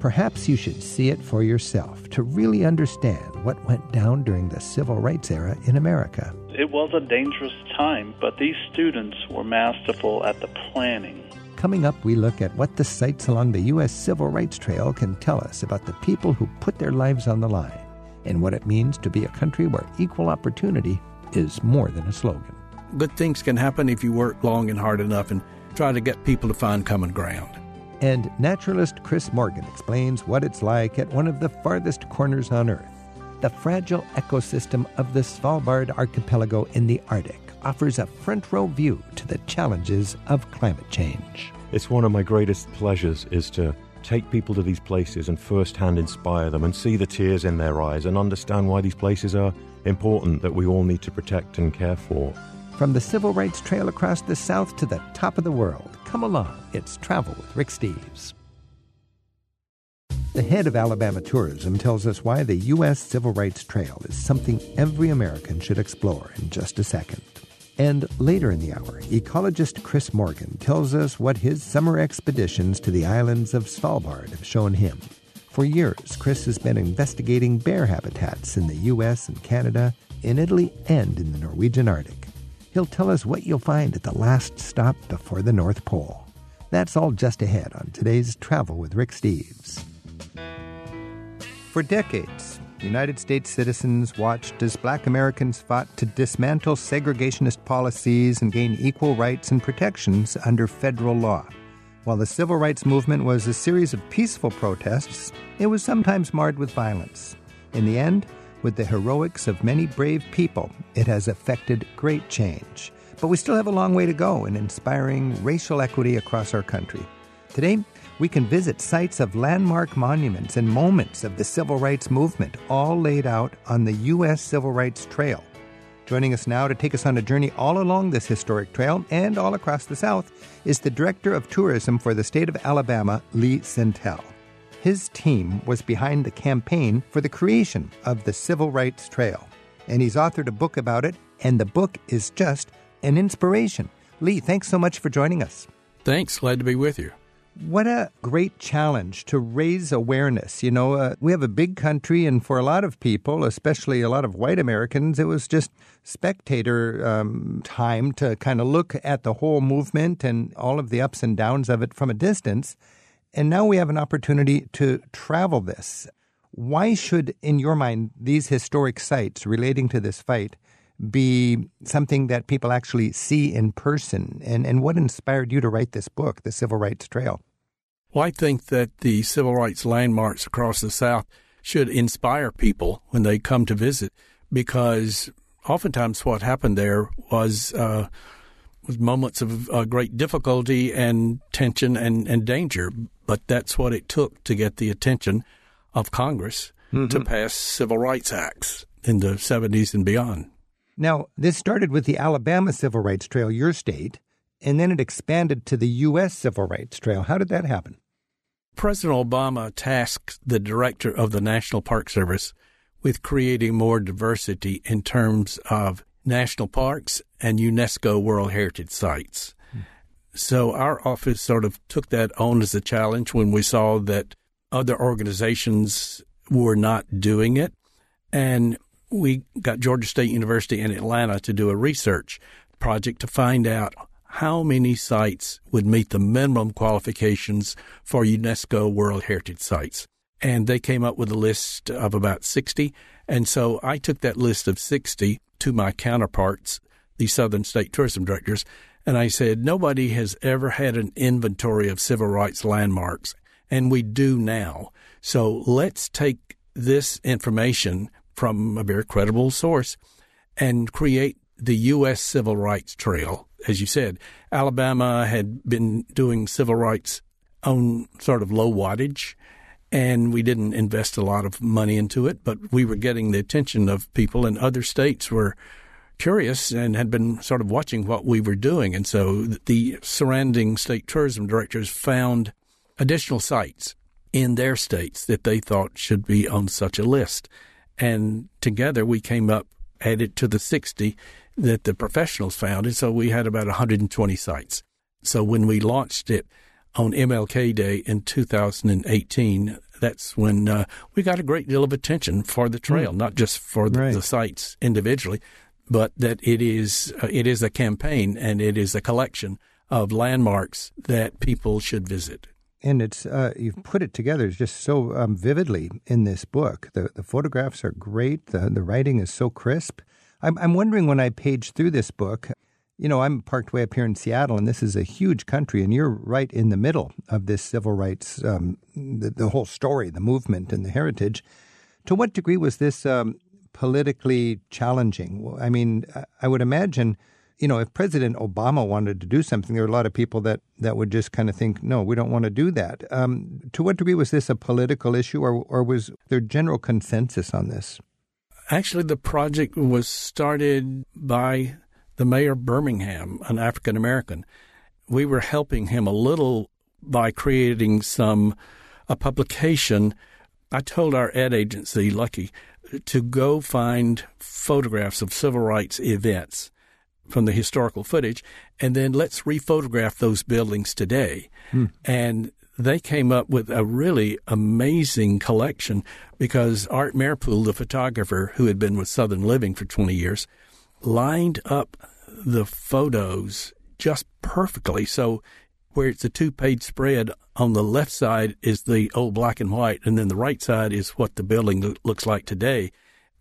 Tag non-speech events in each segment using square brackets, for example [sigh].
Perhaps you should see it for yourself to really understand what went down during the civil rights era in America. It was a dangerous time, but these students were masterful at the planning. Coming up, we look at what the sites along the U.S. Civil Rights Trail can tell us about the people who put their lives on the line and what it means to be a country where equal opportunity is more than a slogan. Good things can happen if you work long and hard enough and try to get people to find common ground. And naturalist Chris Morgan explains what it's like at one of the farthest corners on Earth. The fragile ecosystem of the Svalbard archipelago in the Arctic offers a front row view to the challenges of climate change. It's one of my greatest pleasures is to take people to these places and firsthand inspire them and see the tears in their eyes and understand why these places are important that we all need to protect and care for. From the Civil Rights Trail across the South to the top of the world, come along. It's Travel with Rick Steves. The head of Alabama Tourism tells us why the U.S. Civil Rights Trail is something every American should explore in just a second. And later in the hour, ecologist Chris Morgan tells us what his summer expeditions to the islands of Svalbard have shown him. For years, Chris has been investigating bear habitats in the U.S. and Canada, in Italy, and in the Norwegian Arctic. He'll tell us what you'll find at the last stop before the North Pole. That's all just ahead on today's Travel with Rick Steves. For decades, United States citizens watched as black Americans fought to dismantle segregationist policies and gain equal rights and protections under federal law. While the civil rights movement was a series of peaceful protests, it was sometimes marred with violence. In the end, with the heroics of many brave people, it has effected great change. But we still have a long way to go in inspiring racial equity across our country. Today, we can visit sites of landmark monuments and moments of the civil rights movement, all laid out on the U.S. Civil Rights Trail. Joining us now to take us on a journey all along this historic trail and all across the South is the Director of Tourism for the state of Alabama, Lee Sentell. His team was behind the campaign for the creation of the Civil Rights Trail, and he's authored a book about it, and the book is just an inspiration. Lee, thanks so much for joining us. Thanks. Glad to be with you. What a great challenge to raise awareness. You know, uh, we have a big country, and for a lot of people, especially a lot of white Americans, it was just spectator um, time to kind of look at the whole movement and all of the ups and downs of it from a distance. And now we have an opportunity to travel this. Why should, in your mind, these historic sites relating to this fight be something that people actually see in person? And, and what inspired you to write this book, The Civil Rights Trail? Well, I think that the civil rights landmarks across the South should inspire people when they come to visit because oftentimes what happened there was uh, was moments of uh, great difficulty and tension and, and danger but that's what it took to get the attention of Congress mm-hmm. to pass civil rights acts in the 70s and beyond. Now, this started with the Alabama Civil Rights Trail, your state, and then it expanded to the U.S. Civil Rights Trail. How did that happen? President Obama tasked the director of the National Park Service with creating more diversity in terms of national parks and UNESCO World Heritage Sites. So our office sort of took that on as a challenge when we saw that other organizations were not doing it. And we got Georgia State University in Atlanta to do a research project to find out how many sites would meet the minimum qualifications for UNESCO World Heritage Sites. And they came up with a list of about 60. And so I took that list of 60 to my counterparts, the Southern State Tourism Directors, and I said, nobody has ever had an inventory of civil rights landmarks, and we do now. So let's take this information from a very credible source and create the U.S. Civil Rights Trail. As you said, Alabama had been doing civil rights on sort of low wattage, and we didn't invest a lot of money into it, but we were getting the attention of people, and other states were curious and had been sort of watching what we were doing. And so the surrounding state tourism directors found additional sites in their states that they thought should be on such a list. And together we came up, added to the 60 that the professionals found. And so we had about 120 sites. So when we launched it on MLK Day in 2018, that's when uh, we got a great deal of attention for the trail, mm. not just for the, right. the, sites individually, but that it is uh, it is a campaign and it is a collection of landmarks that people should visit. And it's uh, you've put it together just so um, vividly in this book. The the photographs are great. The the writing is so crisp. I'm I'm wondering when I page through this book, you know, I'm parked way up here in Seattle, and this is a huge country, and you're right in the middle of this civil rights, um, the, the, whole story, the movement, and the heritage. To what degree was this um, politically challenging? I mean, I would imagine you know, if President Obama wanted to do something, there are a lot of people that, that would just kind of think, no, we don't want to do that. Um, to what degree was this a political issue, or, or was there general consensus on this? Actually, the project was started by the mayor of Birmingham, an African American. We were helping him a little by creating some a publication. I told our ad agency, Luckie, to go find photographs of civil rights events from the historical footage, and then let's rephotograph those buildings today. Hmm. And they came up with a really amazing collection because Art Meripol, the photographer who had been with Southern Living for 20 years, lined up the photos just perfectly. So where it's a two page spread, on the left side is the old black and white, and then the right side is what the building looks like today.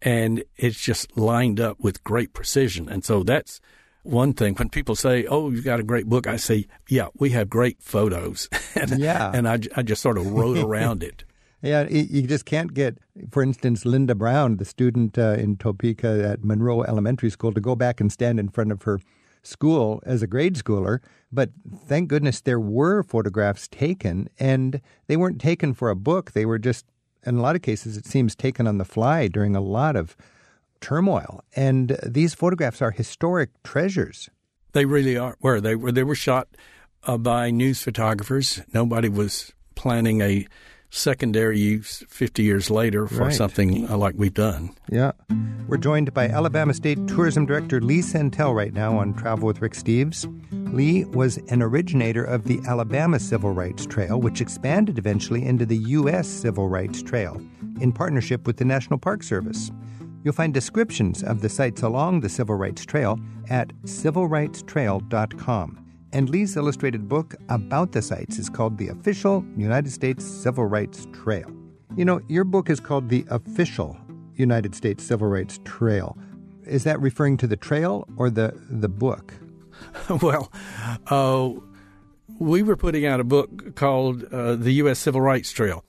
And it's just lined up with great precision. And so that's one thing. When people say, "Oh, you've got a great book," I say, "Yeah, we have great photos." [laughs] and, yeah, and I, I just sort of wrote [laughs] around it. Yeah, you just can't get, for instance, Linda Brown, the student uh, in Topeka at Monroe Elementary School, to go back and stand in front of her school as a grade schooler. But thank goodness there were photographs taken, and they weren't taken for a book. They were just, in a lot of cases, it seems, taken on the fly during a lot of turmoil. And these photographs are historic treasures. They really are. Where they were, they were shot uh, by news photographers. Nobody was planning a secondary use 50 years later for right. something uh, like we've done. Yeah. We're joined by Alabama State Tourism Director Lee Sentell right now on Travel with Rick Steves. Lee was an originator of the Alabama Civil Rights Trail, which expanded eventually into the U.S. Civil Rights Trail in partnership with the National Park Service. You'll find descriptions of the sites along the Civil Rights Trail at civilrightstrail.com. And Lee's illustrated book about the sites is called The Official United States Civil Rights Trail. You know, your book is called The Official United States Civil Rights Trail. Is that referring to the trail or the, the book? [laughs] well, uh, we were putting out a book called uh, The U.S. Civil Rights Trail.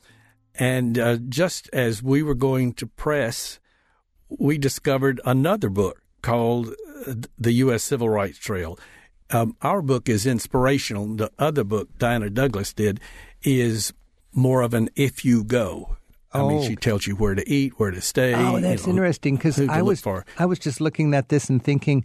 And uh, just as we were going to press we discovered another book called uh, The U.S. Civil Rights Trail. Um, our book is inspirational. The other book Diana Douglas did is more of an if you go. I mean, she oh. tells you where to eat, where to stay. Oh, that's you know, interesting because I was I was just looking at this and thinking,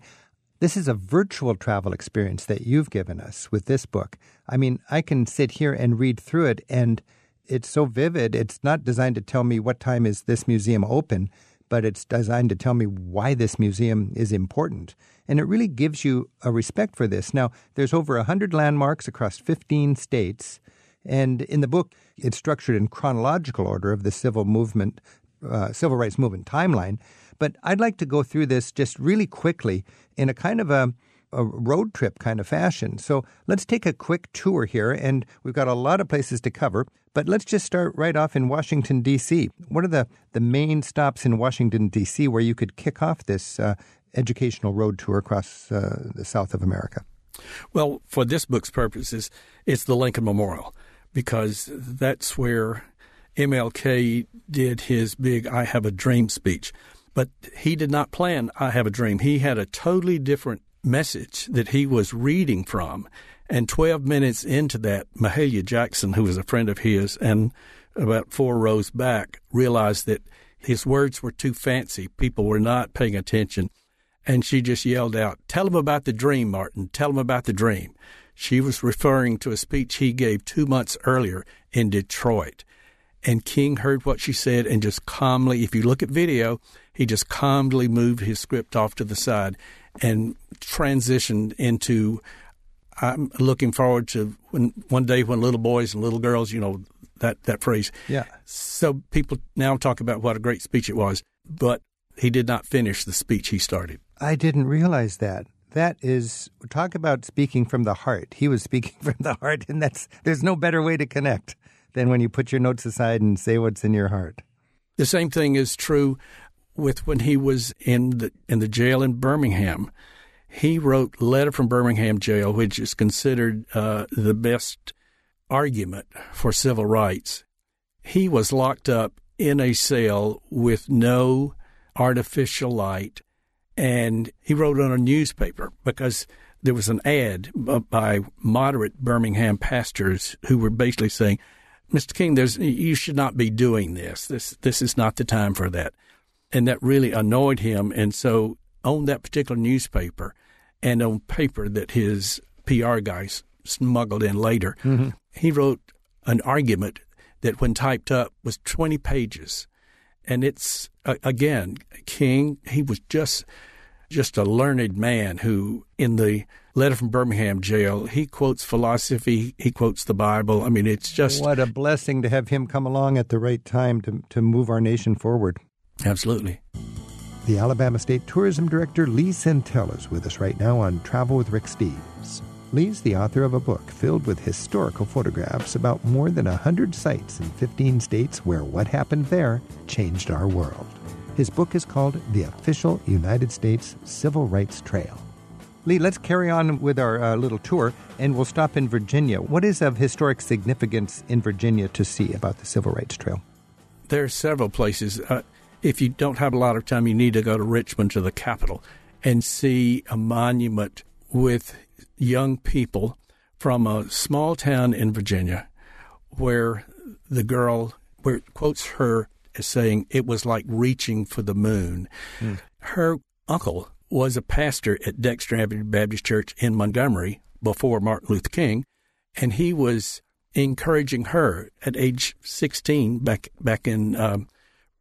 this is a virtual travel experience that you've given us with this book. I mean, I can sit here and read through it, and it's so vivid. It's not designed to tell me what time is this museum open but it's designed to tell me why this museum is important. And it really gives you a respect for this. Now, there's over 100 landmarks across 15 states. And in the book, it's structured in chronological order of the civil movement, uh, civil rights movement timeline. But I'd like to go through this just really quickly in a kind of a a road trip kind of fashion. So let's take a quick tour here, and we've got a lot of places to cover. But let's just start right off in Washington, D.C. What are the, the main stops in Washington, D.C., where you could kick off this uh, educational road tour across uh, the South of America? Well, for this book's purposes, it's the Lincoln Memorial because that's where MLK did his big I Have a Dream speech. But he did not plan I Have a Dream. He had a totally different message that he was reading from. And 12 minutes into that, Mahalia Jackson, who was a friend of his and about four rows back, realized that his words were too fancy. People were not paying attention. And she just yelled out, Tell him about the dream, Martin. Tell him about the dream. She was referring to a speech he gave two months earlier in Detroit. And King heard what she said and just calmly, if you look at video, he just calmly moved his script off to the side and transitioned into I'm looking forward to when one day when little boys and little girls, you know, that, that phrase. Yeah. So people now talk about what a great speech it was, but he did not finish the speech he started. I didn't realize that. That is talk about speaking from the heart. He was speaking [laughs] from the heart, and that's there's no better way to connect than when you put your notes aside and say what's in your heart. The same thing is true with when he was in the in the jail in Birmingham. He wrote "Letter from Birmingham Jail," which is considered uh, the best argument for civil rights. He was locked up in a cell with no artificial light, and he wrote on a newspaper because there was an ad by moderate Birmingham pastors who were basically saying, "Mr. King, there's you should not be doing this. This this is not the time for that." And that really annoyed him, and so on that particular newspaper and on paper that his PR guys smuggled in later, mm-hmm. he wrote an argument that, when typed up, was 20 pages. And it's, uh, again, King, he was just just a learned man who, in the letter from Birmingham jail, he quotes philosophy, he quotes the Bible. I mean, it's just. What a blessing to have him come along at the right time to, to move our nation forward. Absolutely. The Alabama State Tourism Director Lee Sentell is with us right now on Travel with Rick Steves. Lee's the author of a book filled with historical photographs about more than 100 sites in 15 states where what happened there changed our world. His book is called The Official United States Civil Rights Trail. Lee, let's carry on with our uh, little tour, and we'll stop in Virginia. What is of historic significance in Virginia to see about the Civil Rights Trail? There are several places. Uh, if you don't have a lot of time, you need to go to Richmond to the capital and see a monument with young people from a small town in Virginia where the girl where quotes her as saying it was like reaching for the moon. Mm. Her uncle was a pastor at Dexter Avenue Baptist Church in Montgomery before Martin Luther King, and he was encouraging her at age 16 back back in um,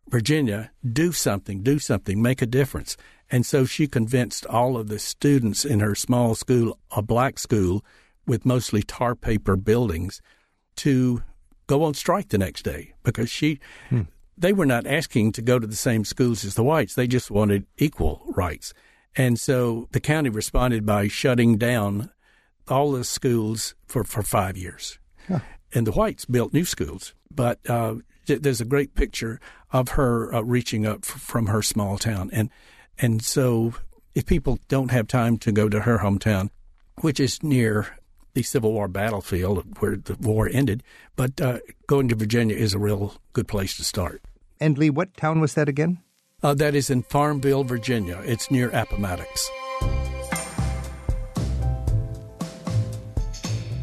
Virginia, do something, do something, make a difference. And so she convinced all of the students in her small school, a black school with mostly tar paper buildings, to go on strike the next day because she, hmm. they were not asking to go to the same schools as the whites. They just wanted equal rights. And so the county responded by shutting down all the schools for, for five years. Huh. And the whites built new schools. But uh, there's a great picture of her uh, reaching up f- from her small town. And and so, if people don't have time to go to her hometown, which is near the Civil War battlefield where the war ended, but uh, going to Virginia is a real good place to start. And Lee, what town was that again? Uh, that is in Farmville, Virginia. It's near Appomattox.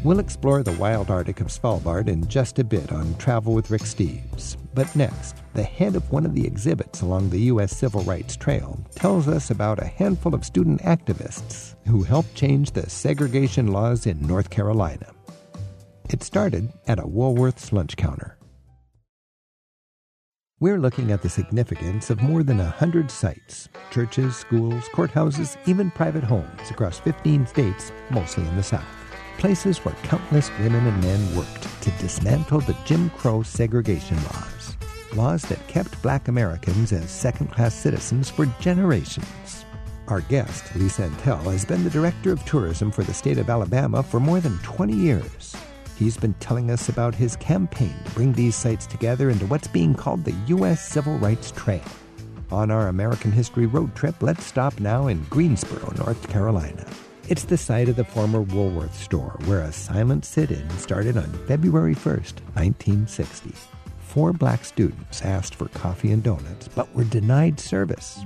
We'll explore the wild Arctic of Svalbard in just a bit on Travel with Rick Steves. But next, the head of one of the exhibits along the U.S. Civil Rights Trail tells us about a handful of student activists who helped change the segregation laws in North Carolina. It started at a Woolworth's lunch counter. We're looking at the significance of more than a hundred sites churches, schools, courthouses, even private homes across 15 states, mostly in the South places where countless women and men worked to dismantle the Jim Crow segregation laws. Laws that kept black Americans as second class citizens for generations. Our guest, Lisa Sentell, has been the director of tourism for the state of Alabama for more than 20 years. He's been telling us about his campaign to bring these sites together into what's being called the U.S. Civil Rights Trail. On our American History road trip, let's stop now in Greensboro, North Carolina. It's the site of the former Woolworth store where a silent sit in started on February 1st, 1960. Four black students asked for coffee and donuts but were denied service.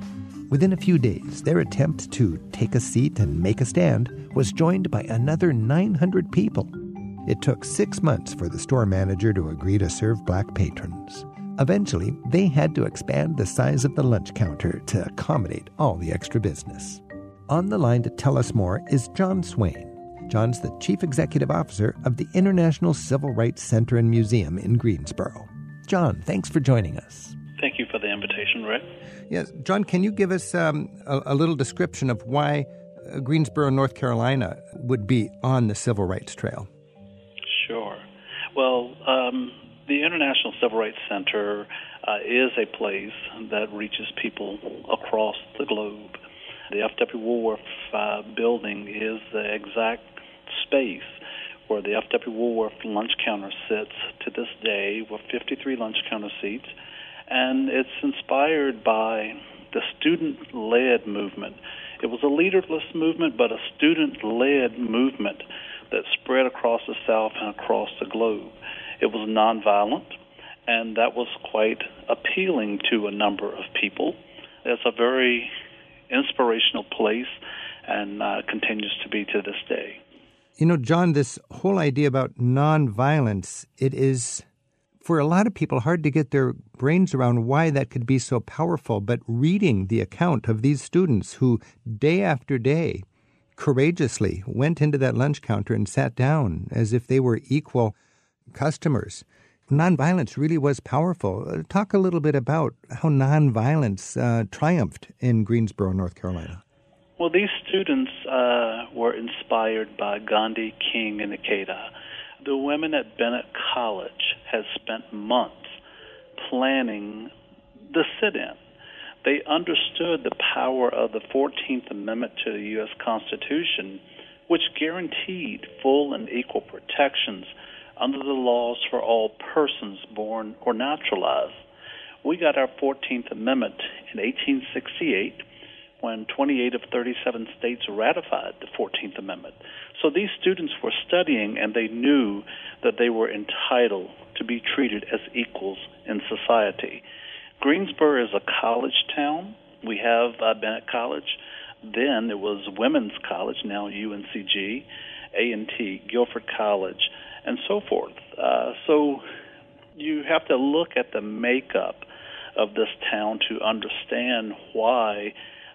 Within a few days, their attempt to take a seat and make a stand was joined by another 900 people. It took six months for the store manager to agree to serve black patrons. Eventually, they had to expand the size of the lunch counter to accommodate all the extra business. On the line to tell us more is John Swaine. John's the Chief Executive Officer of the International Civil Rights Center and Museum in Greensboro. John, thanks for joining us. Thank you for the invitation, Rick. Yes, John, can you give us um, a, a, little description of why uh, Greensboro, North Carolina would be on the Civil Rights Trail? Sure. Well, um, The International Civil Rights Center uh, is a place that reaches people across the globe. The F.W. Woolworth uh, building is the exact space where the F.W. Woolworth lunch counter sits to this day with 53 lunch counter seats. And it's inspired by the student led movement. It was a leaderless movement, but a student led movement that spread across the South and across the globe. It was nonviolent, and that was quite appealing to a number of people. It's a very inspirational place and uh, continues to be to this day. You know, John, this whole idea about nonviolence, it is for a lot of people hard to get their brains around why that could be so powerful. But reading the account of these students who, day after day, courageously went into that lunch counter and sat down as if they were equal customers. Nonviolence really was powerful. Uh, talk a little bit about how nonviolence uh, triumphed in Greensboro, North Carolina. Well, these students uh, were inspired by Gandhi, King, and Ikeda. The women at Bennett College had spent months planning the sit in. They understood the power of the 14th Amendment to the U.S. Constitution, which guaranteed full and equal protections under the laws for all persons born or naturalized. We got our 14th Amendment in 1868 when 28 of 37 states ratified the 14th Amendment. So these students were studying and they knew that they were entitled to be treated as equals in society. Greensboro is a college town. We have uh, Bennett College. Then it was Women's College, now UNCG, A&T, Guilford College, and so forth. Uh, so you have to look at the makeup of this town to understand why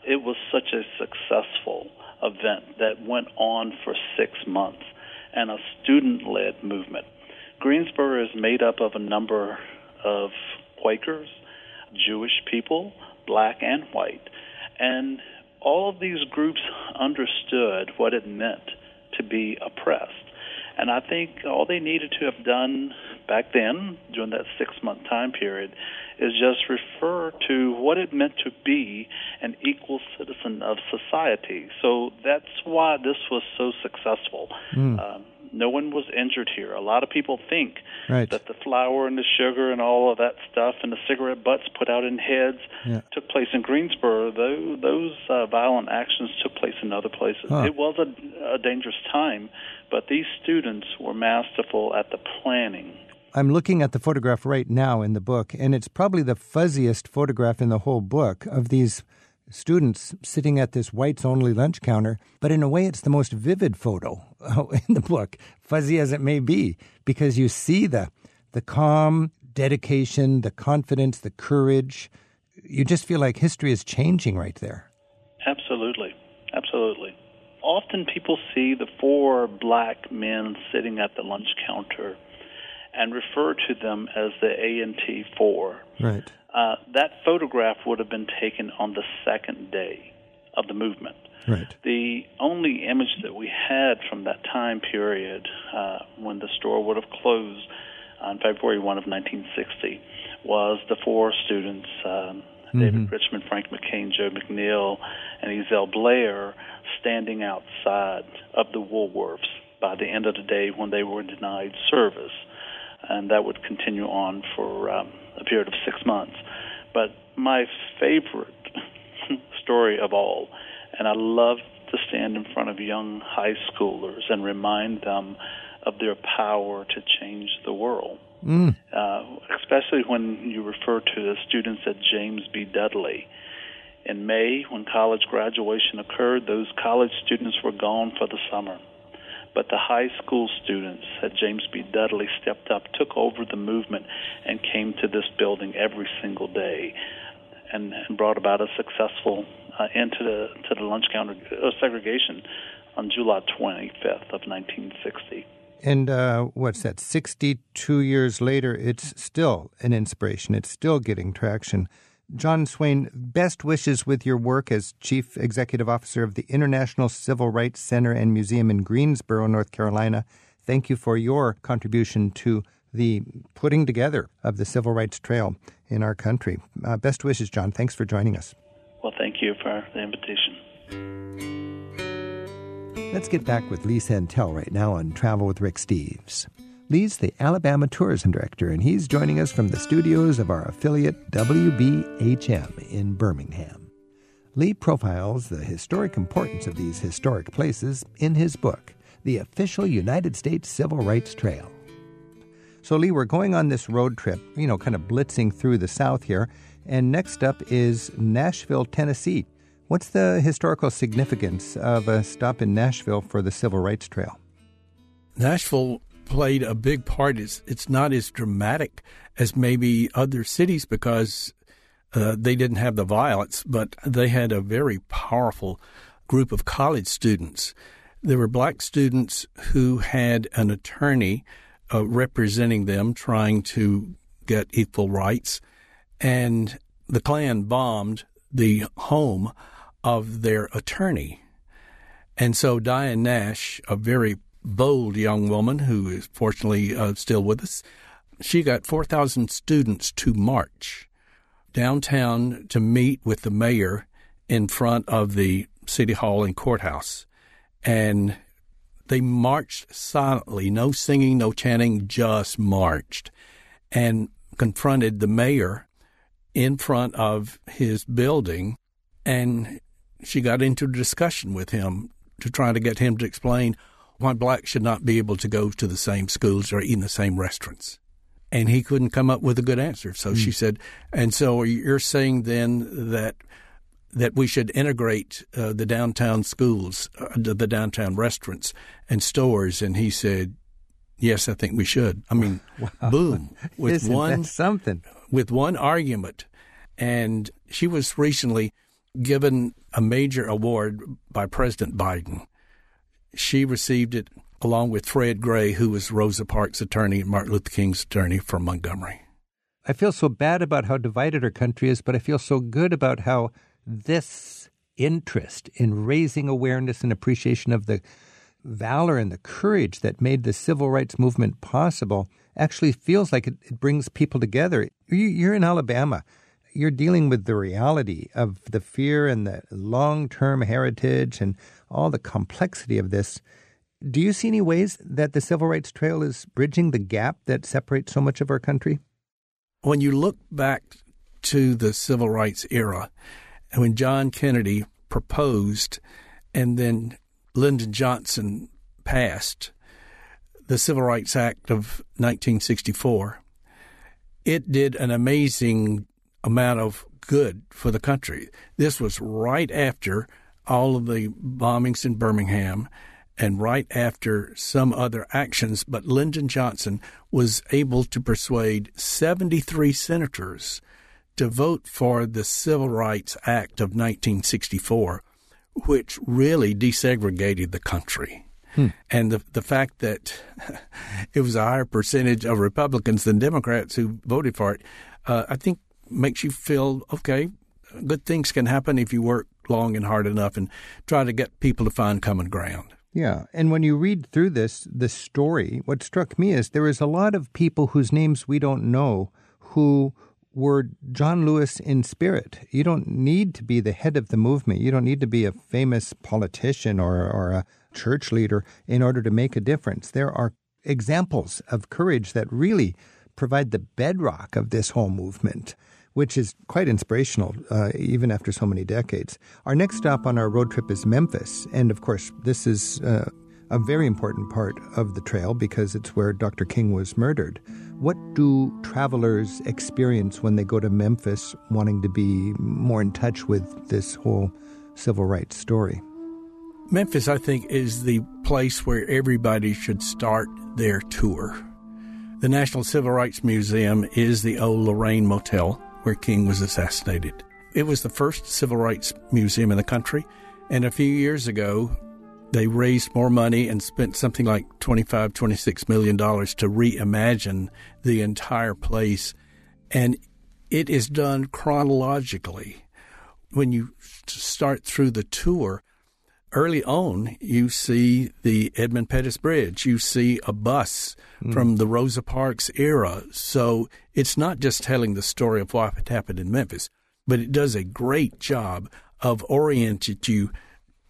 it was such a successful event that went on for six months and a student led movement. Greensboro is made up of a number of Quakers, Jewish people, black and white. And all of these groups understood what it meant to be oppressed. And I think all they needed to have done back then, during that six month time period, is just refer to what it meant to be an equal citizen of society. So that's why this was so successful. Mm. Um, no one was injured here. A lot of people think right. that the flour and the sugar and all of that stuff and the cigarette butts put out in heads yeah. took place in Greensboro. Those, those uh, violent actions took place in other places. Huh. It was a, a dangerous time, but these students were masterful at the planning. I'm looking at the photograph right now in the book, and it's probably the fuzziest photograph in the whole book of these students sitting at this whites only lunch counter, but in a way, it's the most vivid photo [laughs] oh, in the book, fuzzy as it may be, because you see the, the calm dedication, the confidence, the courage. You just feel like history is changing right there. Absolutely. Absolutely. Often people see the four black men sitting at the lunch counter and refer to them as the A&T Four. Right. Uh, that photograph would have been taken on the second day of the movement. Right. The only image that we had from that time period, uh, when the store would have closed on February 1 of 1960, was the four students, um, mm-hmm. David Richmond, Frank McCain, Joe McNeil, and Ezell Blair, standing outside of the Woolworths by the end of the day when they were denied service. And that would continue on for um, a period of six months. But my favorite [laughs] story of all, and I love to stand in front of young high schoolers and remind them of their power to change the world. Mm. Uh, especially when you refer to the students at James B. Dudley. In May, when college graduation occurred, those college students were gone for the summer but the high school students at James B. Dudley stepped up, took over the movement, and came to this building every single day, and, and brought about a successful uh, end to the to the lunch counter uh, segregation on July 25th of 1960. And uh, what's that? 62 years later, it's still an inspiration. It's still getting traction. John Swaine, best wishes with your work as Chief Executive Officer of the International Civil Rights Center and Museum in Greensboro, North Carolina. Thank you for your contribution to the putting together of the Civil Rights Trail in our country. Uh, best wishes, John. Thanks for joining us. Well, thank you for the invitation. Let's get back with Lee Sentell right now on Travel with Rick Steves. Lee's the Alabama Tourism Director, and he's joining us from the studios of our affiliate WBHM in Birmingham. Lee profiles the historic importance of these historic places in his book, The Official United States Civil Rights Trail. So, Lee, we're going on this road trip, you know, kind of blitzing through the South here. And next up is Nashville, Tennessee. What's the historical significance of a stop in Nashville for the Civil Rights Trail? Nashville played a big part. It's, it's not as dramatic as maybe other cities because uh, they didn't have the violence, but they had a very powerful group of college students. There were black students who had an attorney uh, representing them, trying to get equal rights, and the Klan bombed the home of their attorney. And so Diane Nash, a very bold young woman who is fortunately uh, still with us. She got 4,000 students to march downtown to meet with the mayor in front of the city hall and courthouse. And they marched silently, no singing, no chanting, just marched and confronted the mayor in front of his building. And she got into a discussion with him to try to get him to explain why blacks should not be able to go to the same schools or eat in the same restaurants. And he couldn't come up with a good answer. So mm. she said, and so you're saying then that that we should integrate uh, the downtown schools, uh, the downtown restaurants and stores. And he said, yes, I think we should. I mean, [laughs] wow. boom, [laughs] with Isn't one something, with one argument. And she was recently given a major award by President Biden she received it along with Fred Gray, who was Rosa Parks' attorney and Martin Luther King's attorney from Montgomery. I feel so bad about how divided our country is, but I feel so good about how this interest in raising awareness and appreciation of the valor and the courage that made the civil rights movement possible actually feels like it, it brings people together. You're in Alabama you're dealing with the reality of the fear and the long term heritage and all the complexity of this. Do you see any ways that the Civil Rights Trail is bridging the gap that separates so much of our country? When you look back to the civil rights era, when John Kennedy proposed and then Lyndon Johnson passed the Civil Rights Act of 1964, it did an amazing amount of good for the country. This was right after all of the bombings in Birmingham and right after some other actions, but Lyndon Johnson was able to persuade 73 senators to vote for the Civil Rights Act of 1964, which really desegregated the country. Hmm. And the the fact that [laughs] it was a higher percentage of Republicans than Democrats who voted for it, uh, I think makes you feel okay. Good things can happen if you work long and hard enough and try to get people to find common ground. Yeah, and when you read through this this story, what struck me is there is a lot of people whose names we don't know who were John Lewis in spirit. You don't need to be the head of the movement. You don't need to be a famous politician or, or a church leader in order to make a difference. There are examples of courage that really provide the bedrock of this whole movement which is quite inspirational, uh, even after so many decades. Our next stop on our road trip is Memphis. And of course, this is uh, a very important part of the trail because it's where Dr. King was murdered. What do travelers experience when they go to Memphis wanting to be more in touch with this whole civil rights story? Memphis, I think, is the place where everybody should start their tour. The National Civil Rights Museum is the old Lorraine Motel where King was assassinated. It was the first civil rights museum in the country, and a few years ago, they raised more money and spent something like 25, 26 million dollars to reimagine the entire place. And it is done chronologically. When you start through the tour, early on, you see the Edmund Pettus Bridge, you see a bus mm. from the Rosa Parks era. So it's not just telling the story of what happened in Memphis, but it does a great job of orienting you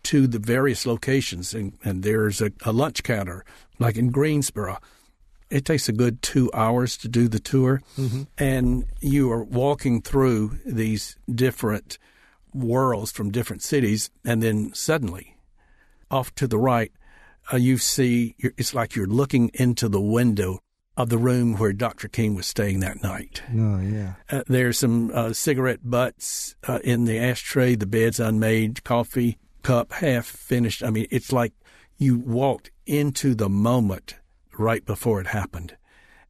to the various locations. And, and there's a, a lunch counter, like in Greensboro. It takes a good two hours to do the tour, mm-hmm. and you are walking through these different worlds from different cities, and then suddenly, off to the right, uh, you see it's like you're looking into the window of the room where Dr. King was staying that night. Oh, yeah. Uh, there's some uh, cigarette butts uh, in the ashtray, the bed's unmade, coffee cup half finished. I mean, it's like you walked into the moment right before it happened.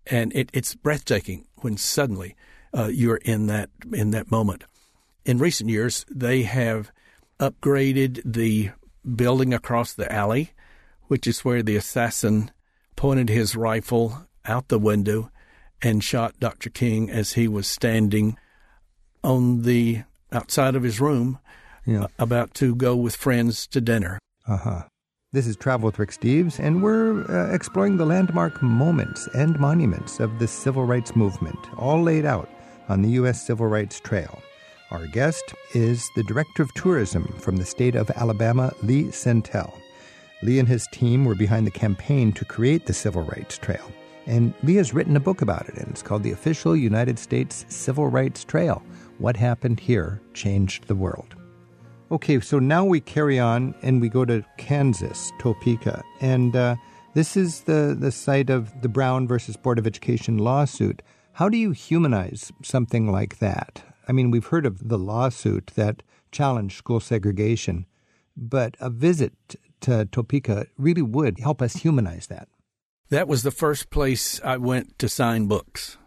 And it, it's breathtaking when suddenly uh, you're in that in that moment in recent years, they have upgraded the building across the alley, which is where the assassin pointed his rifle out the window and shot Dr. King as he was standing on the outside of his room yeah. about to go with friends to dinner. Uh huh. This is Travel with Rick Steves, and we're uh, exploring the landmark moments and monuments of the civil rights movement, all laid out on the U.S. Civil Rights Trail. Our guest is the Director of Tourism from the state of Alabama, Lee Sentell. Lee and his team were behind the campaign to create the Civil Rights Trail. And Lee has written a book about it, and it's called The Official United States Civil Rights Trail What Happened Here Changed the World. Okay, so now we carry on and we go to Kansas, Topeka. And uh, this is the, the site of the Brown versus Board of Education lawsuit. How do you humanize something like that? I mean, we've heard of the lawsuit that challenged school segregation, but a visit to Topeka really would help us humanize that. That was the first place I went to sign books.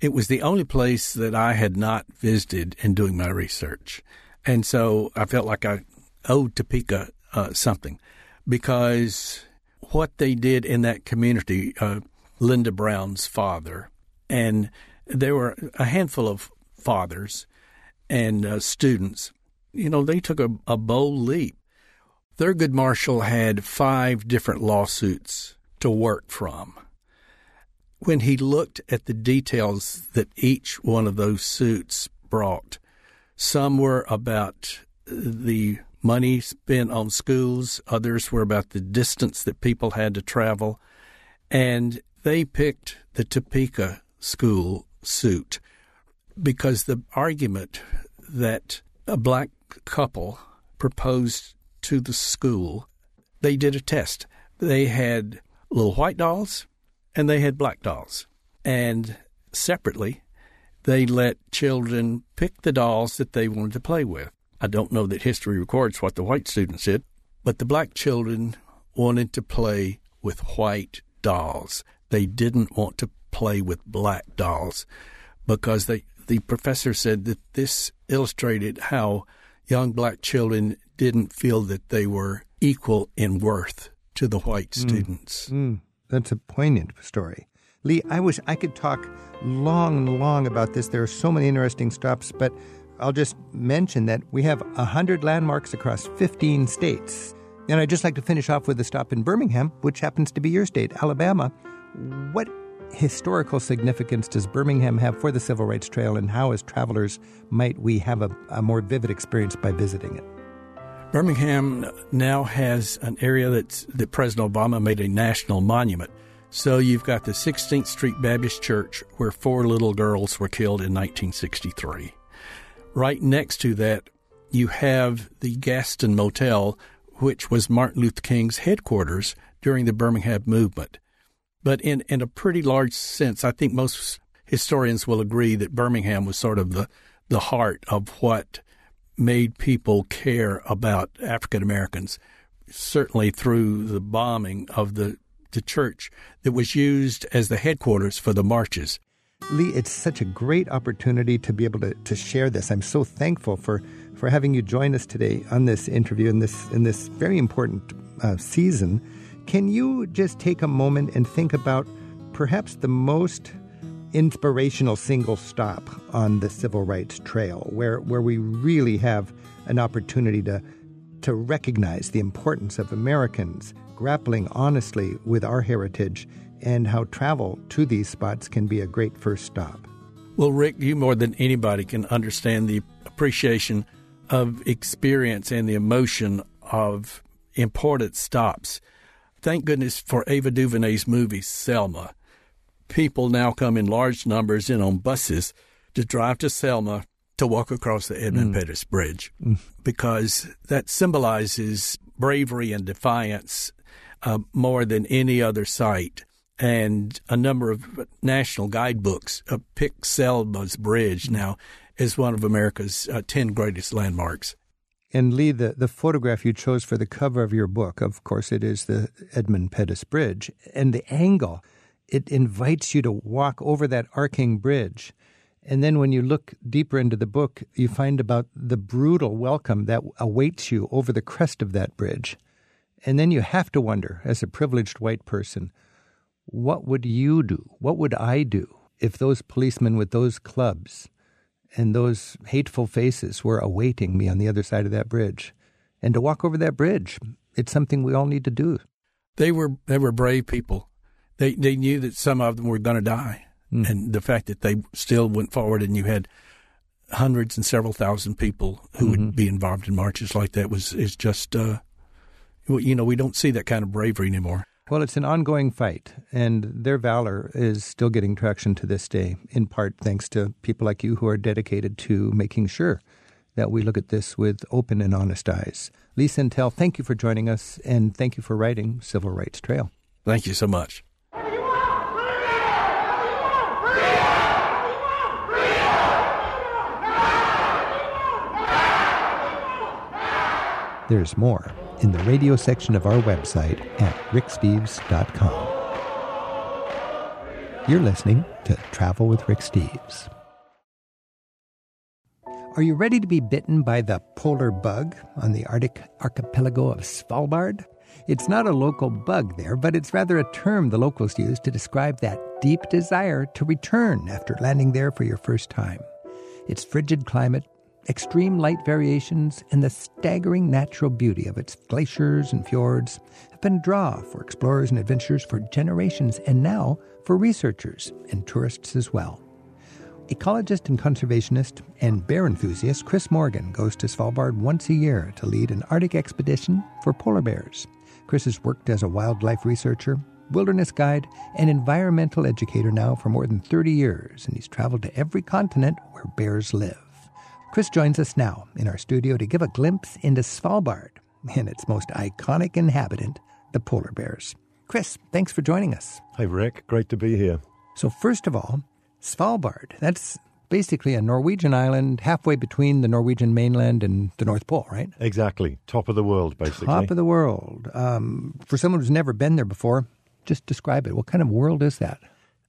It was the only place that I had not visited in doing my research. And so I felt like I owed Topeka uh, something because what they did in that community, uh, Linda Brown's father, and there were a handful of fathers and uh, students, you know, they took a, a bold leap. Thurgood Marshall had five different lawsuits to work from. When he looked at the details that each one of those suits brought, some were about the money spent on schools, others were about the distance that people had to travel, and they picked the Topeka school suit because the argument that a black couple proposed to the school, they did a test. They had little white dolls and they had black dolls. And separately, they let children pick the dolls that they wanted to play with. I don't know that history records what the white students did, but the black children wanted to play with white dolls. They didn't want to play with black dolls because they the professor said that this illustrated how young black children didn't feel that they were equal in worth to the white mm. students. Mm. That's a poignant story. Lee, I wish I could talk long and long about this. There are so many interesting stops, but I'll just mention that we have 100 landmarks across 15 states. And I'd just like to finish off with a stop in Birmingham, which happens to be your state, Alabama. What historical significance does Birmingham have for the Civil Rights Trail, and how, as travelers, might we have a, a more vivid experience by visiting it? Birmingham now has an area that's, that President Obama made a national monument. So you've got the 16th Street Baptist Church, where four little girls were killed in 1963. Right next to that, you have the Gaston Motel, which was Martin Luther King's headquarters during the Birmingham movement. But in, in a pretty large sense, I think most historians will agree that Birmingham was sort of the, the heart of what made people care about African Americans, certainly through the bombing of the, the church that was used as the headquarters for the marches. Lee, it's such a great opportunity to be able to, to share this. I'm so thankful for, for having you join us today on this interview in this in this very important uh, season can you just take a moment and think about perhaps the most inspirational single stop on the civil rights trail where, where we really have an opportunity to to recognize the importance of Americans grappling honestly with our heritage and how travel to these spots can be a great first stop. Well, Rick, you more than anybody can understand the appreciation of experience and the emotion of important stops. Thank goodness for Ava DuVernay's movie Selma. People now come in large numbers in on buses to drive to Selma to walk across the Edmund mm. Pettus Bridge mm. because that symbolizes bravery and defiance uh, more than any other site. And a number of national guidebooks uh, pick Selma's Bridge now as one of America's uh, 10 greatest landmarks. And Lee, the, the photograph you chose for the cover of your book, of course, it is the Edmund Pettus Bridge. And the angle, it invites you to walk over that arcing bridge. And then when you look deeper into the book, you find about the brutal welcome that awaits you over the crest of that bridge. And then you have to wonder, as a privileged white person, what would you do? What would I do if those policemen with those clubs and those hateful faces were awaiting me on the other side of that bridge. And to walk over that bridge, it's something we all need to do. They were they were brave people. They they knew that some of them were going to die, mm. and the fact that they still went forward, and you had hundreds and several thousand people who mm-hmm. would be involved in marches like that was is just uh, you know we don't see that kind of bravery anymore. Well, it's an ongoing fight, and their valor is still getting traction to this day, in part thanks to people like you who are dedicated to making sure that we look at this with open and honest eyes. Lee Sentell, thank you for joining us, and thank you for writing Civil Rights Trail. Thank you so much. There's more in the radio section of our website at ricksteves.com. You're listening to Travel with Rick Steves. Are you ready to be bitten by the polar bug on the Arctic archipelago of Svalbard? It's not a local bug there, but it's rather a term the locals use to describe that deep desire to return after landing there for your first time. Its frigid climate Extreme light variations and the staggering natural beauty of its glaciers and fjords have been a draw for explorers and adventurers for generations and now for researchers and tourists as well. Ecologist and conservationist and bear enthusiast Chris Morgan goes to Svalbard once a year to lead an Arctic expedition for polar bears. Chris has worked as a wildlife researcher, wilderness guide, and environmental educator now for more than 30 years, and he's traveled to every continent where bears live. Chris joins us now in our studio to give a glimpse into Svalbard and its most iconic inhabitant, the polar bears. Chris, thanks for joining us. Hi, Rick. Great to be here. So, first of all, Svalbard, that's basically a Norwegian island halfway between the Norwegian mainland and the North Pole, right? Exactly. Top of the world, basically. Top of the world. Um, for someone who's never been there before, just describe it. What kind of world is that?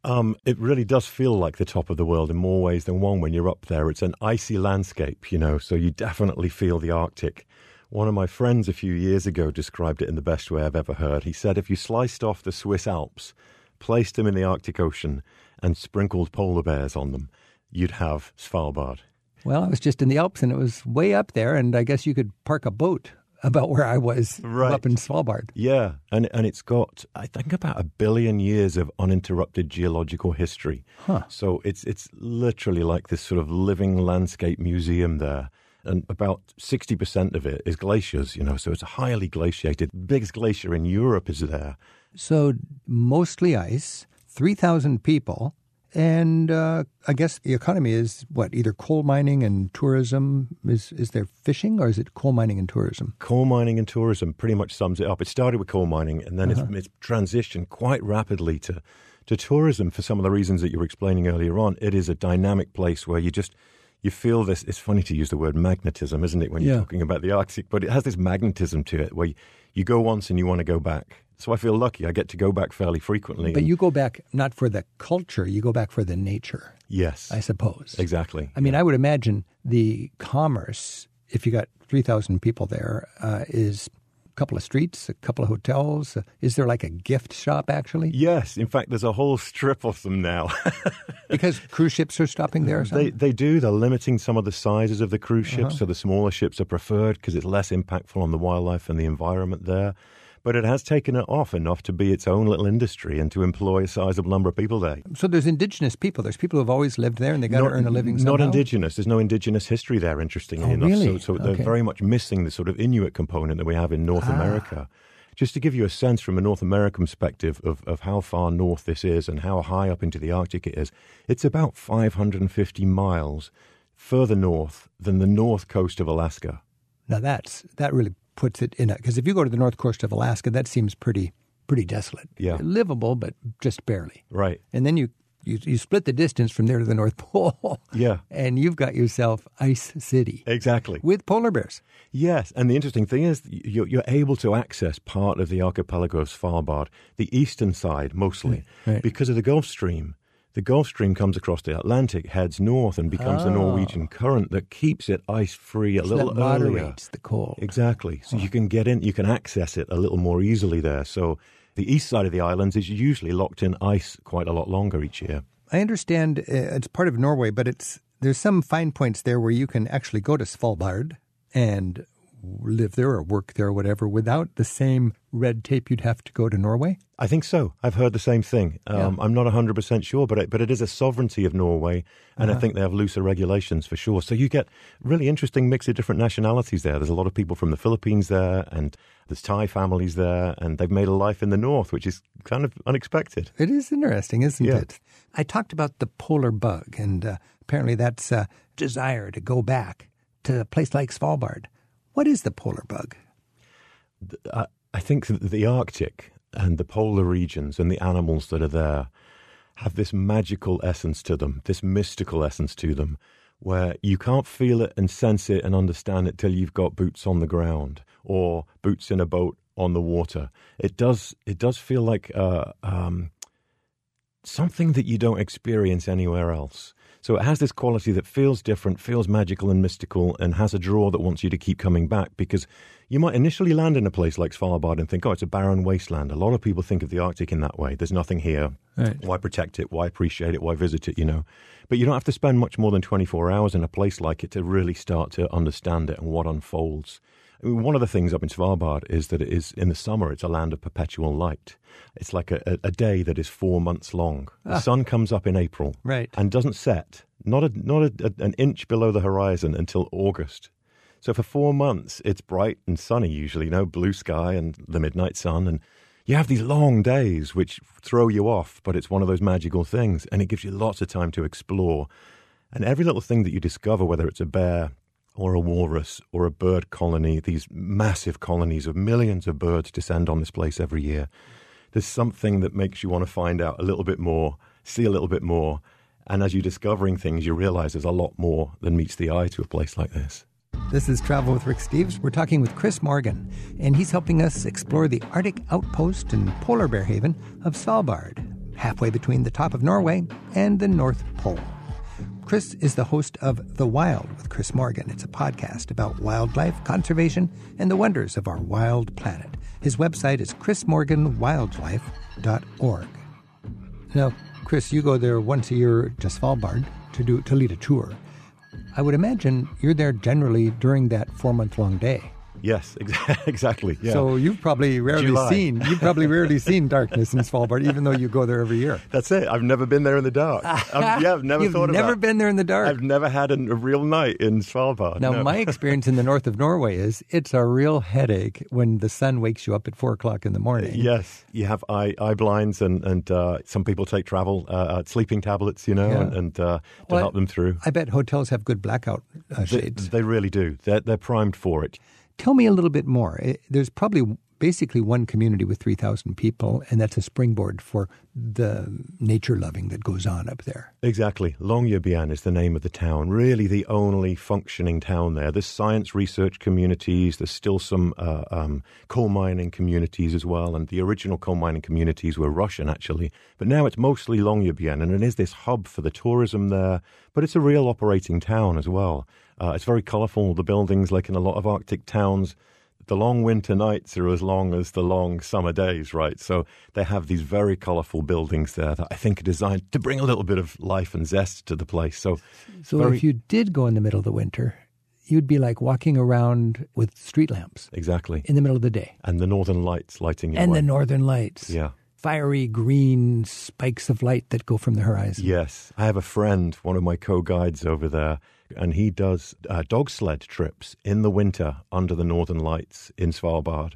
Um, it really does feel like the top of the world in more ways than one when you're up there. It's an icy landscape, you know, so you definitely feel the Arctic. One of my friends a few years ago described it in the best way I've ever heard. He said if you sliced off the Swiss Alps, placed them in the Arctic Ocean, and sprinkled polar bears on them, you'd have Svalbard. Well, I was just in the Alps and it was way up there, and I guess you could park a boat about where I was right. up in Svalbard. Yeah, and and it's got I think about a billion years of uninterrupted geological history. Huh. So it's it's literally like this sort of living landscape museum there. And about 60% of it is glaciers, you know, so it's highly glaciated. Biggest glacier in Europe is there. So mostly ice, 3,000 people, and uh, I guess the economy is what either coal mining and tourism. Is is there fishing or is it coal mining and tourism? Coal mining and tourism pretty much sums it up. It started with coal mining and then uh-huh. it's, it's transitioned quite rapidly to to tourism for some of the reasons that you were explaining earlier on. It is a dynamic place where you just you feel this. It's funny to use the word magnetism, isn't it, when you're talking about the Arctic? But it has this magnetism to it where you, you go once and you want to go back. So I feel lucky. I get to go back fairly frequently. But you go back not for the culture, you go back for the nature. Yes. I suppose. Exactly. I mean, yeah. I would imagine the commerce, if you got 3,000 people there, uh, is a couple of streets, a couple of hotels. Uh, is there like a gift shop actually? Yes, in fact, there's a whole strip of them now. [laughs] because cruise ships are stopping there. They they do. They're limiting some of the sizes of the cruise ships, uh-huh. so the smaller ships are preferred because it's less impactful on the wildlife and the environment there but it has taken it off enough to be its own little industry and to employ a sizable number of people there. So there's indigenous people. There's people who've always lived there and they got to earn a living somehow? Not indigenous. There's no indigenous history there, interestingly oh, enough. Really? So, so they're very much missing the sort of Inuit component that we have in North ah. America. Just to give you a sense from a North American perspective of, of how far north this is and how high up into the Arctic it is, it's about 550 miles further north than the north coast of Alaska. Now that's that really puts it in a because if you go to the north coast of Alaska, that seems pretty pretty desolate. Yeah, livable, but just barely. Right. And then you you, you split the distance from there to the North [laughs] Pole. Yeah. And you've got yourself Ice City. Exactly. With polar bears. Yes. And the interesting thing is, you're, you're able to access part of the archipelago of Svalbard, the eastern side mostly, right. because of the Gulf Stream the Gulf Stream comes across the Atlantic, heads north, and becomes oh. the Norwegian current that keeps it ice free a so little that moderates earlier. the cold. Exactly. So you can get in, you can access it a little more easily there. So the east side of the islands is usually locked in ice quite a lot longer each year. I understand uh, it's part of Norway, but it's there's some fine points there where you can actually go to Svalbard and live there or work there or whatever without the same red tape you'd have to go to Norway? I think so. I've heard the same thing. Um, yeah. I'm not 100% sure, but it, but it is a sovereignty of Norway, and uh-huh. I think they have looser regulations for sure. So you get really interesting mix of different nationalities there. There's a lot of people from the Philippines there, and there's Thai families there, and they've made a life in the north, which is kind of unexpected. It is interesting, isn't yeah. it? I talked about the polar bug, and uh, apparently that's a desire to go back to a place like Svalbard. What is the polar bug? I think the Arctic and the polar regions and the animals that are there have this magical essence to them, this mystical essence to them, where you can't feel it and sense it and understand it till you've got boots on the ground or boots in a boat on the water. It does. It does feel like uh, um, something that you don't experience anywhere else. So it has this quality that feels different, feels magical and mystical, and has a draw that wants you to keep coming back because you might initially land in a place like Svalbard and think, oh, it's a barren wasteland. A lot of people think of the Arctic in that way. There's nothing here. Right. Why protect it? Why appreciate it? Why visit it? You know? But you don't have to spend much more than 24 hours in a place like it to really start to understand it and what unfolds. One of the things up in Svalbard is that it is in the summer. It's a land of perpetual light. It's like a, a day that is four months long. Ah. The sun comes up in April, right, and doesn't set not a, not a, a, an inch below the horizon until August. So for four months, it's bright and sunny. Usually, you know, blue sky and the midnight sun, and you have these long days which throw you off. But it's one of those magical things, and it gives you lots of time to explore. And every little thing that you discover, whether it's a bear, or a walrus or a bird colony, these massive colonies of millions of birds descend on this place every year. There's something that makes you want to find out a little bit more, see a little bit more. And as you're discovering things, you realize there's a lot more than meets the eye to a place like this. This is Travel with Rick Steves. We're talking with Chris Morgan, and he's helping us explore the Arctic outpost and polar bear haven of Svalbard, halfway between the top of Norway and the North Pole. Chris is the host of The Wild with Chris Morgan. It's a podcast about wildlife, conservation, and the wonders of our wild planet. His website is chrismorganwildlife.org. Now, Chris, you go there once a year to Svalbard to do to lead a tour. I would imagine you're there generally during that four month long day. Yes, [laughs] exactly. Yeah. So you've probably rarely July. seen you've probably rarely [laughs] seen darkness in Svalbard, even though you go there every year. That's it. I've never been there in the dark. I've, [laughs] yeah, I've never you've thought never about. been there in the dark. I've never had a, a real night in Svalbard. Now, no. my experience in the north of Norway is it's a real headache when the sun wakes you up at four o'clock in the morning. Yes, you have eye eye blinds, and and uh, some people take travel uh, uh, sleeping tablets, you know, yeah. and, and uh, to well, help them through. I bet hotels have good blackout uh, shades. They, they really do. They're they're primed for it. Tell me a little bit more. Eh, there's probably basically one community with 3,000 people, and that's a springboard for the nature loving that goes on up there. Exactly. Longyearbyen is the name of the town, really the only functioning town there. There's science research communities, there's still some uh, um, coal mining communities as well, and the original coal mining communities were Russian actually, but now it's mostly Longyearbyen, and it is this hub for the tourism there, but it's a real operating town as well. Uh, it's very colourful, the buildings, like in a lot of Arctic towns the long winter nights are as long as the long summer days, right? So they have these very colourful buildings there that I think are designed to bring a little bit of life and zest to the place. So, so very, if you did go in the middle of the winter, you'd be like walking around with street lamps. Exactly. In the middle of the day. And the northern lights lighting up. And way. the northern lights. Yeah. Fiery green spikes of light that go from the horizon. Yes. I have a friend, one of my co guides over there, and he does uh, dog sled trips in the winter under the northern lights in Svalbard,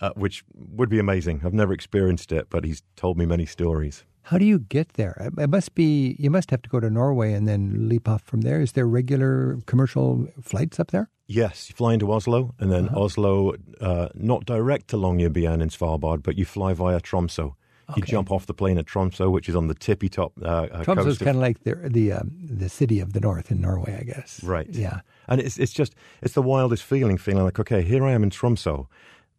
uh, which would be amazing. I've never experienced it, but he's told me many stories. How do you get there? It must be you must have to go to Norway and then leap off from there. Is there regular commercial flights up there? Yes, you fly into Oslo and then uh-huh. Oslo, uh, not direct to Longyearbyen in Svalbard, but you fly via Tromsø. Okay. You jump off the plane at Tromsø, which is on the tippy top uh, uh, Tromsø is kind of like the the um, the city of the north in Norway, I guess. Right. Yeah. And it's it's just it's the wildest feeling, feeling like okay, here I am in Tromsø,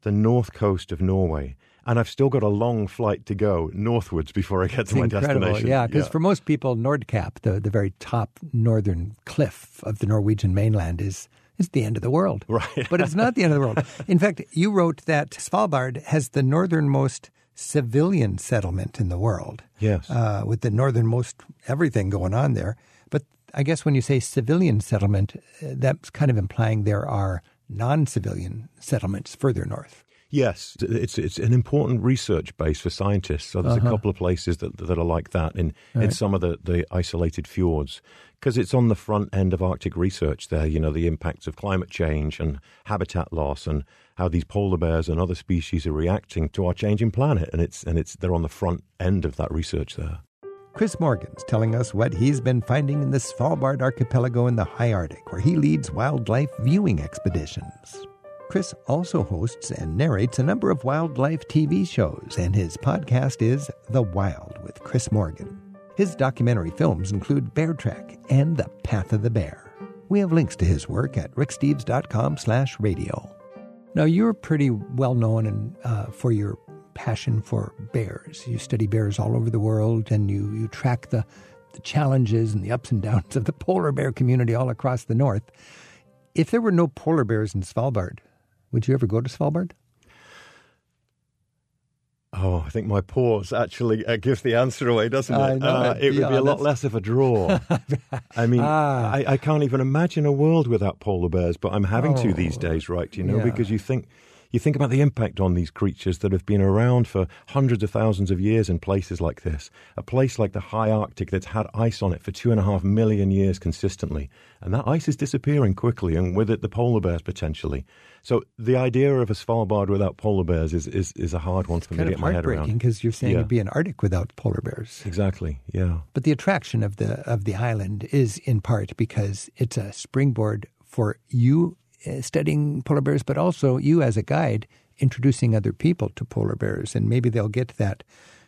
the north coast of Norway, and I've still got a long flight to go northwards before I get it's to my incredible. destination. Yeah, because yeah. for most people, Nordkapp, the the very top northern cliff of the Norwegian mainland, is is the end of the world. Right. but it's not the end of the world. [laughs] In fact, you wrote that Svalbard has the northernmost civilian settlement in the world. Yes. Uh, with the northernmost everything going on there. But I guess when you say civilian settlement, uh, that's kind of implying there are non civilian settlements further north. Yes, it's it's an important research base for scientists. So there's uh-huh. a couple of places that that are like that in right. in some of the, the isolated fjords because it's on the front end of Arctic research. There, you know, the impacts of climate change and habitat loss and how these polar bears and other species are reacting to our changing planet, and it's and it's they're on the front end of that research there. Chris Morgan's telling us what he's been finding in the Svalbard archipelago in the high Arctic, where he leads wildlife viewing expeditions. Chris also hosts and narrates a number of wildlife TV shows, and his podcast is The Wild with Chris Morgan. His documentary films include Bear Trek and The Path of the Bear. We have links to his work at ricksteves.com slash radio. Now, you're pretty well known uh, for your passion for bears. You study bears all over the world and you, you track the, the challenges and the ups and downs of the polar bear community all across the north. If there were no polar bears in Svalbard, would you ever go to Svalbard? Oh, I think my pause actually uh, gives the answer away, doesn't it? Know, uh, it would be a lot less of a draw. [laughs] I mean, ah. I, I, can't even imagine a world without polar bears, but I'm having oh, to these days, right? You know, yeah. because you think you think about the impact on these creatures that have been around for hundreds of thousands of years in places like this. A place like the high Arctic that's had ice on it for two and a half million years consistently. And that ice is disappearing quickly, and with it, the polar bears potentially. So the idea of a Svalbard without polar bears is, is, is a hard one it's for me to get my head around. because you're saying yeah. it'd be an Arctic without polar bears. Exactly, yeah. But the attraction of the of the island is in part because it's a springboard for you studying polar bears, but also you as a guide introducing other people to polar bears, and maybe they'll get that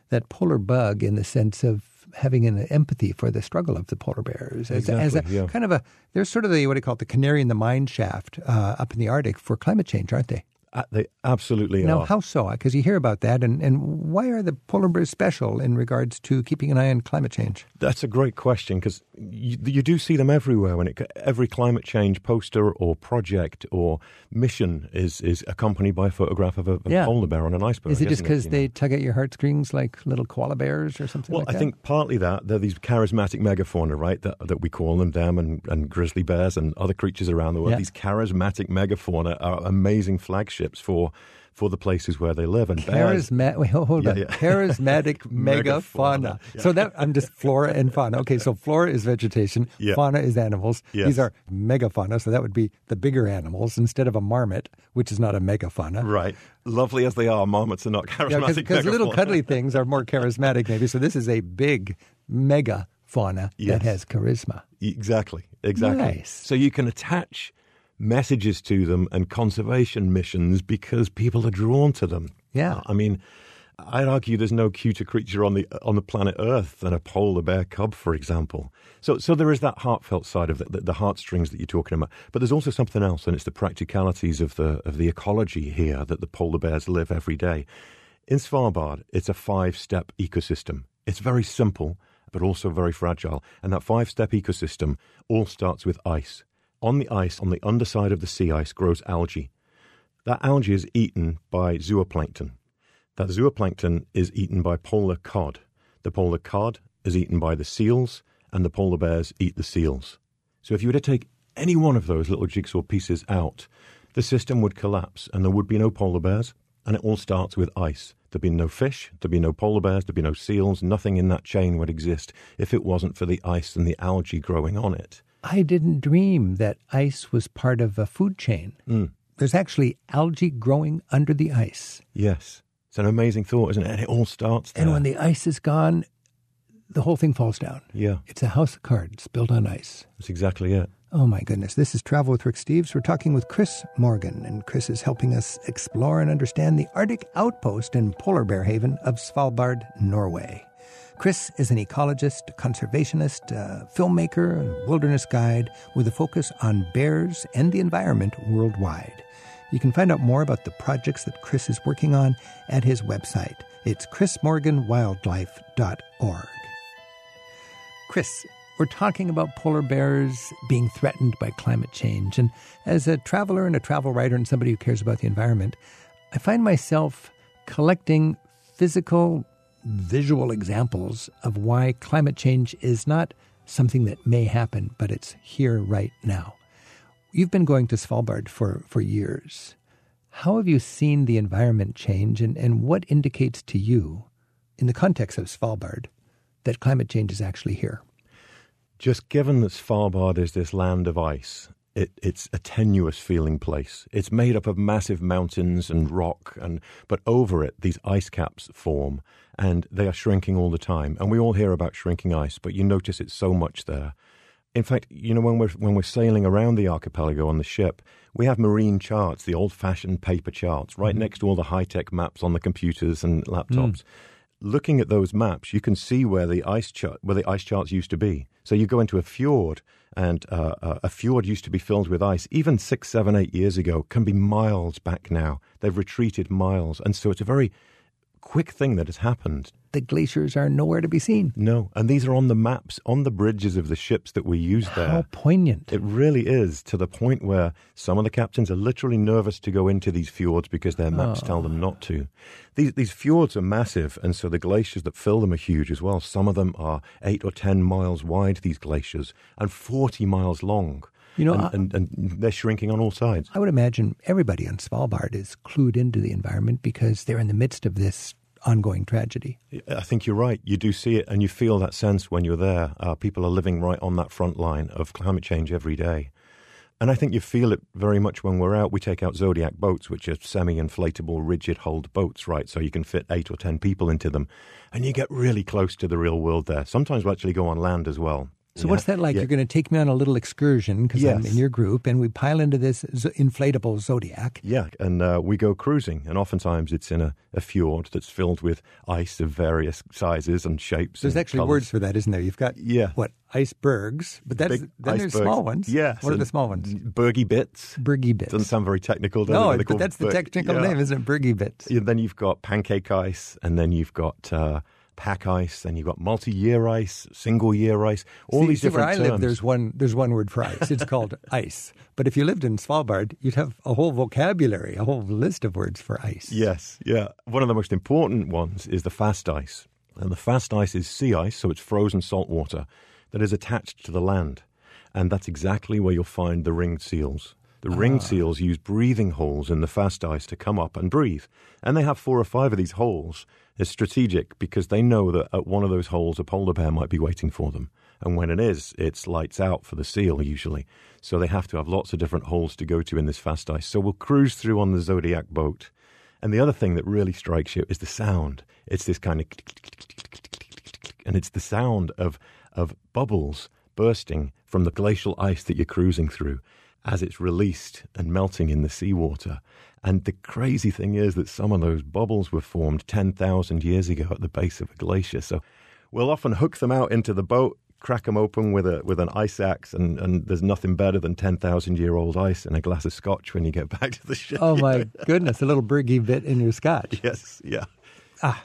that polar bug in the sense of having an empathy for the struggle of the polar bears as, exactly, as a yeah. kind of a they're sort of the what do you call it the canary in the mine shaft uh, up in the Arctic for climate change, aren't they? Uh, they absolutely now, are. how so? Because you hear about that, and, and why are the polar bears special in regards to keeping an eye on climate change? That's a great question because you, you, do see them everywhere. When it every climate change poster or project or mission is is accompanied by a photograph of a, a yeah. polar bear on an iceberg. Is it just because they know? tug at your heartstrings like little koala bears or something? Well, like I that? think partly that they're these charismatic megafauna, right? That, that we call them, them and, and grizzly bears and other creatures around the world. Yeah. These charismatic megafauna are amazing flagships for for the places where they live. And Charisma- [laughs] wait, hold yeah, on. Yeah. [laughs] Charismatic megafauna. Yeah. So that I'm just flora and fauna. Okay, so flora is vegetation, fauna is animals. Yes. These are megafauna, so that would be the bigger animals instead of a marmot, which is not a megafauna. Right. Lovely as they are, marmots are not charismatic. Because little cuddly things are more charismatic, maybe. So this is a big mega fauna yes. that has charisma. Exactly. Exactly. Nice. So you can attach messages to them and conservation missions because people are drawn to them. Yeah. I mean, I'd argue there's no cuter creature on the on the planet Earth than a polar bear cub, for example. So, so there is that heartfelt side of it, the, the heartstrings that you're talking about. But there's also something else, and it's the practicalities of the of the ecology here that the polar bears live every day. In Svalbard, it's a five-step ecosystem. It's very simple, but also very fragile. And that five-step ecosystem all starts with ice. On the ice, on the underside of the sea ice, grows algae. That algae is eaten by zooplankton. That zooplankton is eaten by polar cod. The polar cod is eaten by the seals, and the polar bears eat the seals. So if you were to take any one of those little jigsaw pieces out, the system would collapse and there would be no polar bears. And it all starts with ice. There'd be no fish, there'd be no polar bears, there'd be no seals, nothing in that chain would exist if it wasn't for the ice and the algae growing on it. I didn't dream that ice was part of a food chain. Mm. There's actually algae growing under the ice. Yes. It's an amazing thought, isn't it? And it all starts there. And when the ice is gone, the whole thing falls down. Yeah. It's a house of cards built on ice. That's exactly it. Oh my goodness. This is Travel with Rick Steves. We're talking with Chris Morgan, and Chris is helping us explore and understand the Arctic outpost and polar bear haven of Svalbard, Norway. Chris is an ecologist, conservationist, a filmmaker, and wilderness guide with a focus on bears and the environment worldwide. You can find out more about the projects that Chris is working on at his website. It's chrismorganwildlife.org. Chris, we're talking about polar bears being threatened by climate change. And as a traveler and a travel writer and somebody who cares about the environment, I find myself collecting physical, visual examples of why climate change is not something that may happen, but it's here right now. You've been going to Svalbard for, for years. How have you seen the environment change, and, and what indicates to you, in the context of Svalbard, that climate change is actually here? Just given that Svalbard is this land of ice, it, it's a tenuous feeling place. It's made up of massive mountains and rock, and but over it these ice caps form, and they are shrinking all the time. And we all hear about shrinking ice, but you notice it's so much there. In fact, you know when we're when we're sailing around the archipelago on the ship, we have marine charts, the old-fashioned paper charts, right mm. next to all the high-tech maps on the computers and laptops. Mm. Looking at those maps, you can see where the ice where the ice charts used to be. So you go into a fjord, and uh, uh, a fjord used to be filled with ice. Even six, seven, eight years ago, can be miles back now. They've retreated miles, and so it's a very quick thing that has happened. The glaciers are nowhere to be seen. No, and these are on the maps, on the bridges of the ships that we use there. How poignant. It really is, to the point where some of the captains are literally nervous to go into these fjords because their maps oh. tell them not to. These, these fjords are massive, and so the glaciers that fill them are huge as well. Some of them are eight or ten miles wide, these glaciers, and 40 miles long. You know, and, and, and, they're shrinking on all sides. I would imagine everybody on Svalbard is clued into the environment because they're in the midst of this ongoing tragedy. I think you're right. You do see it, and you feel that sense when you're there. Uh, people are living right on that front line of climate change every day. And I think you feel it very much when we're out. We take out Zodiac boats, which are semi inflatable, rigid hull boats, right? So you can fit eight or ten people into them. And you get really close to the real world there. Sometimes we actually go on land as well. So yeah. what's that like? Yeah. You're going to take me on a little excursion because yes. I'm in your group, and we pile into this inflatable Zodiac. Yeah, and uh, we go cruising, and oftentimes it's in a, a, fjord that's filled with ice of various sizes and shapes. There's and actually colors. words for that, isn't there? You've got yeah, what icebergs, but that's Big then icebergs. there's small ones. Yeah, what are the small ones? Bergy bits. Bergy bits doesn't sound very technical. no, it? but that's the technical yeah. name, isn't it? Bergy bits. Then you've got pancake ice, and then you've got. Uh, pack ice, and you've got multi-year ice, single-year ice, all see, these see different where I terms. live, there's one there's one word for ice. It's called [laughs] ice. But if you lived in Svalbard, you'd have a whole vocabulary, a whole list of words for ice. Yes, yeah. One of the most important ones is the fast ice, and the fast ice is sea ice, so it's frozen salt water that is attached to the land, and that's exactly where you'll find the ringed seals. The ringed ah. seals use breathing holes in the fast ice to come up and breathe. And they have four or five of these holes. It's strategic because they know that at one of those holes a polar bear might be waiting for them. And when it is, it's lights out for the seal usually. So they have to have lots of different holes to go to in this fast ice. So we'll cruise through on the Zodiac boat. And the other thing that really strikes you is the sound. It's this kind of and it's the sound of of bubbles bursting from the glacial ice that you're cruising through as it's released and melting in the seawater. And the crazy thing is that some of those bubbles were formed 10,000 years ago at the base of a glacier. So we'll often hook them out into the boat, crack them open with a with an ice axe, and, and there's nothing better than 10,000 year old ice and a glass of scotch when you get [laughs] back to the ship. Oh, my [laughs] goodness, a little Bergy bit in your scotch. Yes, yeah. Ah,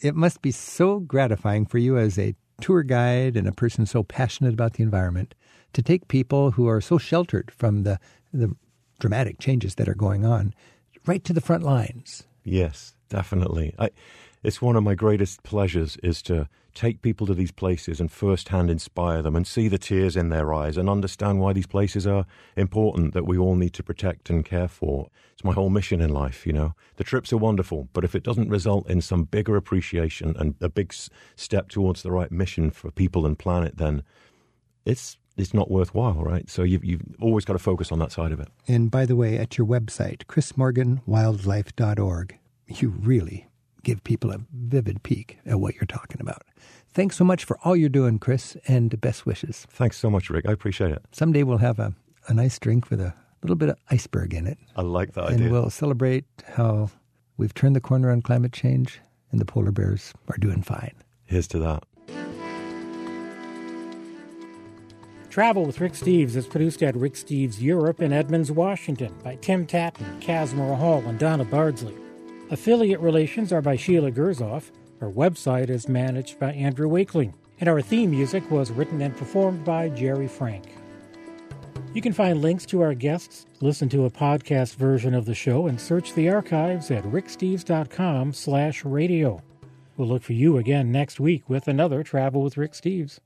it must be so gratifying for you as a tour guide and a person so passionate about the environment to take people who are so sheltered from the, the dramatic changes that are going on right to the front lines. Yes, definitely. I, it's one of my greatest pleasures is to take people to these places and firsthand inspire them and see the tears in their eyes and understand why these places are important that we all need to protect and care for. It's my whole mission in life, you know. The trips are wonderful, but if it doesn't result in some bigger appreciation and a big step towards the right mission for people and planet, then it's it's not worthwhile, right? So you've, you've always got to focus on that side of it. And by the way, at your website, chrismorganwildlife.org, you really give people a vivid peek at what you're talking about. Thanks so much for all you're doing, Chris, and best wishes. Thanks so much, Rick. I appreciate it. Someday we'll have a, a nice drink with a little bit of iceberg in it. I like that and idea. And we'll celebrate how we've turned the corner on climate change and the polar bears are doing fine. Here's to that. Travel with Rick Steves is produced at Rick Steves Europe in Edmonds, Washington by Tim Tattan, Casmara Hall, and Donna Bardsley. Affiliate relations are by Sheila Gerzoff. Our website is managed by Andrew Wakeling. And our theme music was written and performed by Jerry Frank. You can find links to our guests, listen to a podcast version of the show, and search the archives at ricksteves.com slash radio. We'll look for you again next week with another Travel with Rick Steves.